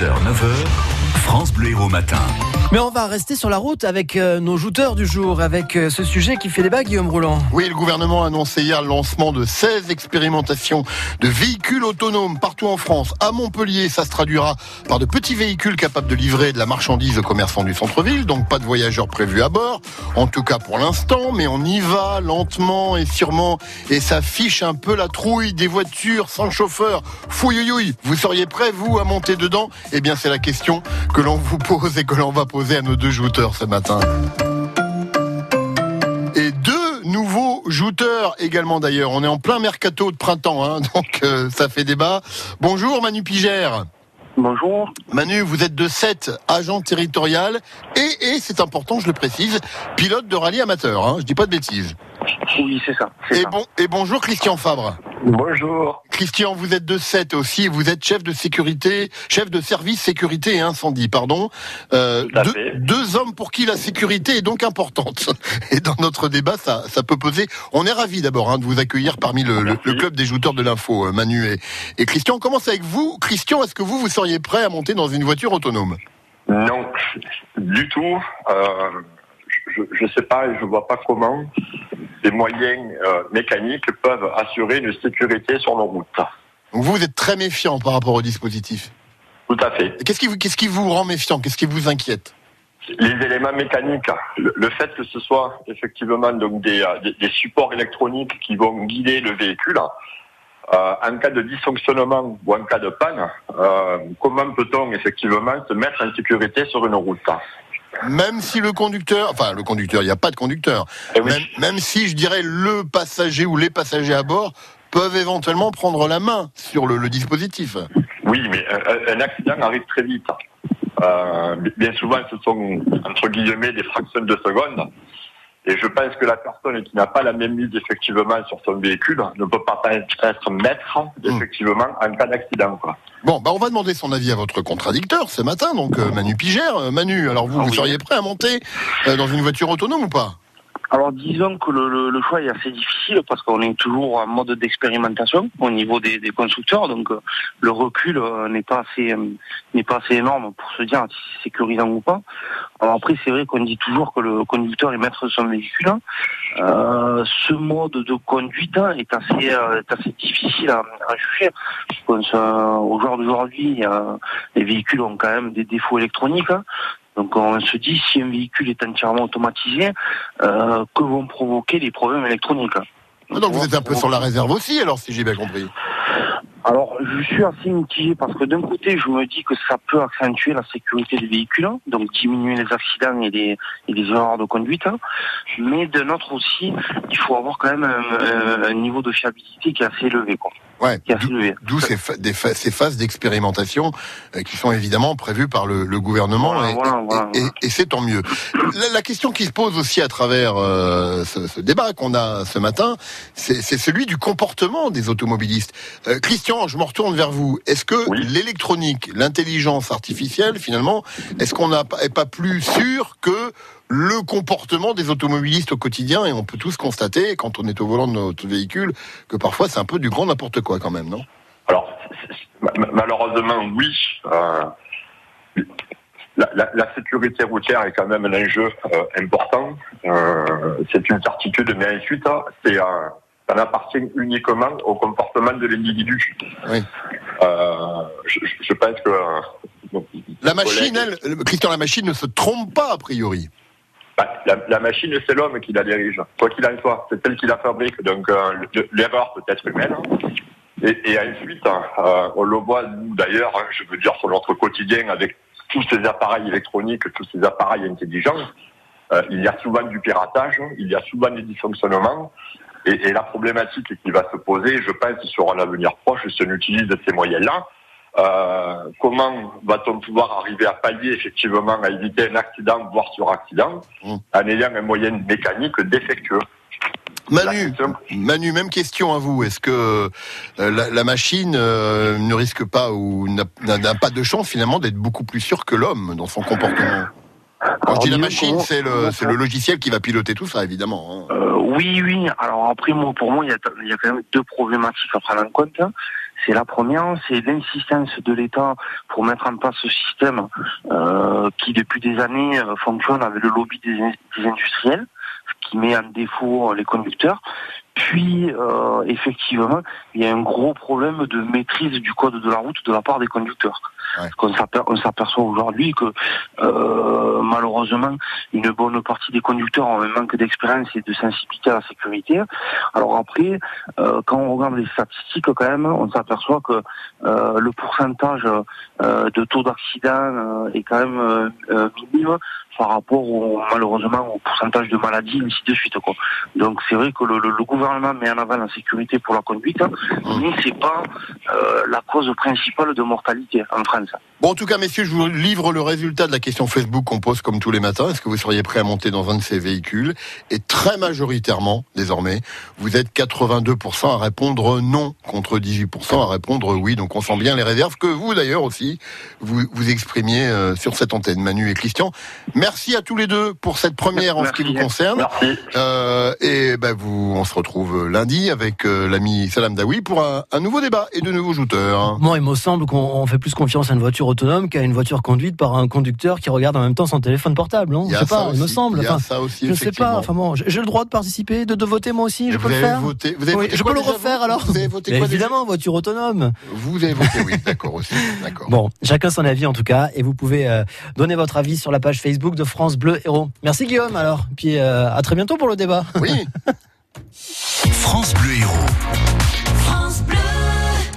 6h, 9h, France Bleu Héros Matin. Mais on va rester sur la route avec euh, nos jouteurs du jour, avec euh, ce sujet qui fait débat, Guillaume Roulant. Oui, le gouvernement a annoncé hier le lancement de 16 expérimentations de véhicules autonomes partout en France. À Montpellier, ça se traduira par de petits véhicules capables de livrer de la marchandise aux commerçants du centre-ville, donc pas de voyageurs prévus à bord, en tout cas pour l'instant, mais on y va lentement et sûrement, et ça fiche un peu la trouille des voitures sans chauffeur. Fouillouille, vous seriez prêt, vous, à monter dedans Eh bien, c'est la question que l'on vous pose et que l'on va poser à nos deux jouteurs ce matin. Et deux nouveaux jouteurs également d'ailleurs. On est en plein mercato de printemps, hein, donc euh, ça fait débat. Bonjour Manu Pigère. Bonjour. Manu, vous êtes de 7 agent territorial et, et c'est important, je le précise, pilote de rallye amateur. Hein, je dis pas de bêtises. Oui, c'est ça. c'est Et, ça. bon, et bonjour Christian Fabre. Bonjour. Christian, vous êtes de 7 aussi, vous êtes chef de sécurité, chef de service sécurité et incendie, pardon. Euh, deux, hommes pour qui la sécurité est donc importante. Et dans notre débat, ça, ça peut poser. On est ravis d'abord hein, de vous accueillir parmi le, le- club des jouteurs de l'info, euh, Manu et, et Christian. On commence avec vous. Christian, est-ce que vous, vous seriez prêt à monter dans une voiture autonome? Non, du tout. Euh, je ne sais pas et je vois pas comment des moyens euh, mécaniques peuvent assurer une sécurité sur nos routes. Donc vous, vous êtes très méfiant par rapport au dispositif. Tout à fait. Qu'est-ce qui, vous- qu'est-ce qui vous rend méfiant? Qu'est-ce qui vous inquiète? Les éléments mécaniques, le, le fait que ce soit effectivement donc des, euh, des- des supports électroniques qui vont guider le véhicule, euh, en cas de dysfonctionnement ou en cas de panne, euh, comment peut-on effectivement se mettre en sécurité sur une route? Même si le conducteur, enfin le conducteur, il n'y a pas de conducteur, Eh oui. même, même si je dirais le passager ou les passagers à bord peuvent éventuellement prendre la main sur le, le dispositif. Oui, mais un, un accident arrive très vite. Euh, bien souvent, ce sont entre guillemets des fractions de secondes. Et je pense que la personne qui n'a pas la même mise effectivement sur son véhicule ne peut pas être maître effectivement en cas d'accident. quoi. Bon, bah on va demander son avis à votre contradicteur ce matin, donc euh, Manu Pigère. Euh, Manu, alors vous, Ah vous oui. seriez prêt à monter euh, dans une voiture autonome ou pas? Alors disons que le, le- le choix est assez difficile parce qu'on est toujours en mode d'expérimentation au niveau des, des constructeurs, donc le recul n'est pas assez n'est pas assez énorme pour se dire si c'est sécurisant ou pas. Alors après c'est vrai qu'on dit toujours que le conducteur est maître de son véhicule. hein. Euh, ce mode de conduite hein, est assez euh, est assez difficile à, à juger. Je pense euh, au jour d'aujourd'hui, les véhicules ont quand même des défauts électroniques. hein. Donc on se dit si un véhicule est entièrement automatisé, euh, que vont provoquer les problèmes électroniques. Ah, Donc vous êtes un peu sur la réserve aussi, alors si j'ai bien compris. Alors, je suis assez mitigé parce que d'un côté, je me dis que ça peut accentuer la sécurité des véhicules, hein, donc diminuer les accidents et les, et les erreurs de conduite. hein. Mais d'un autre aussi, il faut avoir quand même un, un- niveau de fiabilité qui est assez élevé. Quoi, Ouais. qui est assez élevé. D'où ces, ces phases d'expérimentation euh, qui sont évidemment prévues par le, le gouvernement Voilà, et, voilà, et- voilà, et- c'est tant mieux. La, la question qui se pose aussi à travers euh, ce, ce débat qu'on a ce matin, c'est c'est celui du comportement des automobilistes. Euh, Christian, je me retourne vers vous. Est-ce que Oui. l'électronique, l'intelligence artificielle, finalement, est-ce qu'on n'est pas plus sûr que le comportement des automobilistes au quotidien? Et on peut tous constater quand on est au volant de notre véhicule que parfois c'est un peu du grand n'importe quoi quand même, non? Alors, malheureusement, oui. euh, la, la- la sécurité routière est quand même un enjeu euh, important. Euh, c'est une certitude, mais ensuite, hein, c'est euh, ça n'appartient uniquement au comportement de l'individu. Oui. Euh, je, je pense que euh, donc, La machine, collègues- elle, Christian, la machine ne se trompe pas a priori. bah, la, la machine, c'est l'homme qui la dirige. Quoi qu'il en soit, c'est elle qui la fabrique. Donc euh, le- l'erreur peut être humaine. Et, et ensuite, euh, on le voit nous d'ailleurs, hein, je veux dire sur notre quotidien avec tous ces appareils électroniques, tous ces appareils intelligents, il y a souvent du piratage, il y a souvent des dysfonctionnements. Et, et la problématique qui va se poser, je pense, sur un avenir proche, si on utilise ces moyens-là, euh, comment va-t-on pouvoir arriver à pallier effectivement à éviter un accident, voire sur accident, Mm. en ayant un moyen mécanique défectueux? Manu, Manu, même question à vous. Est-ce que euh, la, la machine euh, ne risque pas ou n'a pas de chance finalement d'être beaucoup plus sûre que l'homme dans son comportement? Quand je dis la machine, c'est le, c'est le logiciel qui va piloter tout ça, évidemment. hein. Euh, oui, oui. Alors après, moi, pour moi, il y, a, il y a quand même deux problématiques à prendre en compte. C'est la première, c'est l'insistance de l'État pour mettre en place ce système euh, qui depuis des années euh, fonctionne avec le lobby des, des industriels, qui met en défaut les conducteurs. Puis, euh, effectivement, il y a un gros problème de maîtrise du code de la route de la part des conducteurs. Ouais. On s'aperçoit aujourd'hui que euh, malheureusement, une bonne partie des conducteurs ont un manque d'expérience et de sensibilité à la sécurité. Alors après, euh, quand on regarde les statistiques, quand même, on s'aperçoit que euh, le pourcentage euh, de taux d'accident euh, est quand même euh, minime par rapport au, malheureusement au pourcentage de maladies, ainsi de suite. Quoi. Donc c'est vrai que le, le, le, gouvernement met en avant la sécurité pour la conduite, hein, mais c'est pas euh, la cause principale de mortalité en France. Bon, en tout cas, messieurs, je vous livre le résultat de la question Facebook qu'on pose comme tous les matins. Est-ce que vous seriez prêt à monter dans un de ces véhicules? Et très majoritairement, désormais, vous êtes 82% à répondre non, contre 18% à répondre oui. Donc on sent bien les réserves que vous, d'ailleurs, aussi, vous, vous exprimiez euh, sur cette antenne, Manu et Christian. Merci à tous les deux pour cette première en Merci. ce qui vous concerne. Euh, et ben vous, on se retrouve lundi avec euh, l'ami Salam Daoui pour un, un nouveau débat et de nouveaux jouteurs. Moi, il me semble qu'on on fait plus confiance à une voiture autonome qu'à une voiture conduite par un conducteur qui regarde en même temps son téléphone portable. Y je sais pas, il me aussi. semble. Il y a Enfin, ça aussi, je sais pas. Enfin bon, j'ai le droit de participer, de, de voter moi aussi. Je vous peux le faire. voté, vous avez Oui, voté je quoi peux le refaire vous alors. Vous avez voté quoi évidemment, voiture autonome. Vous avez voté, oui, d'accord aussi, d'accord. Bon, chacun son avis en tout cas, et vous pouvez euh, donner votre avis sur la page Facebook de France Bleu Héros. Merci Guillaume alors, puis euh, à très bientôt pour le débat. Oui. France Bleu Héros.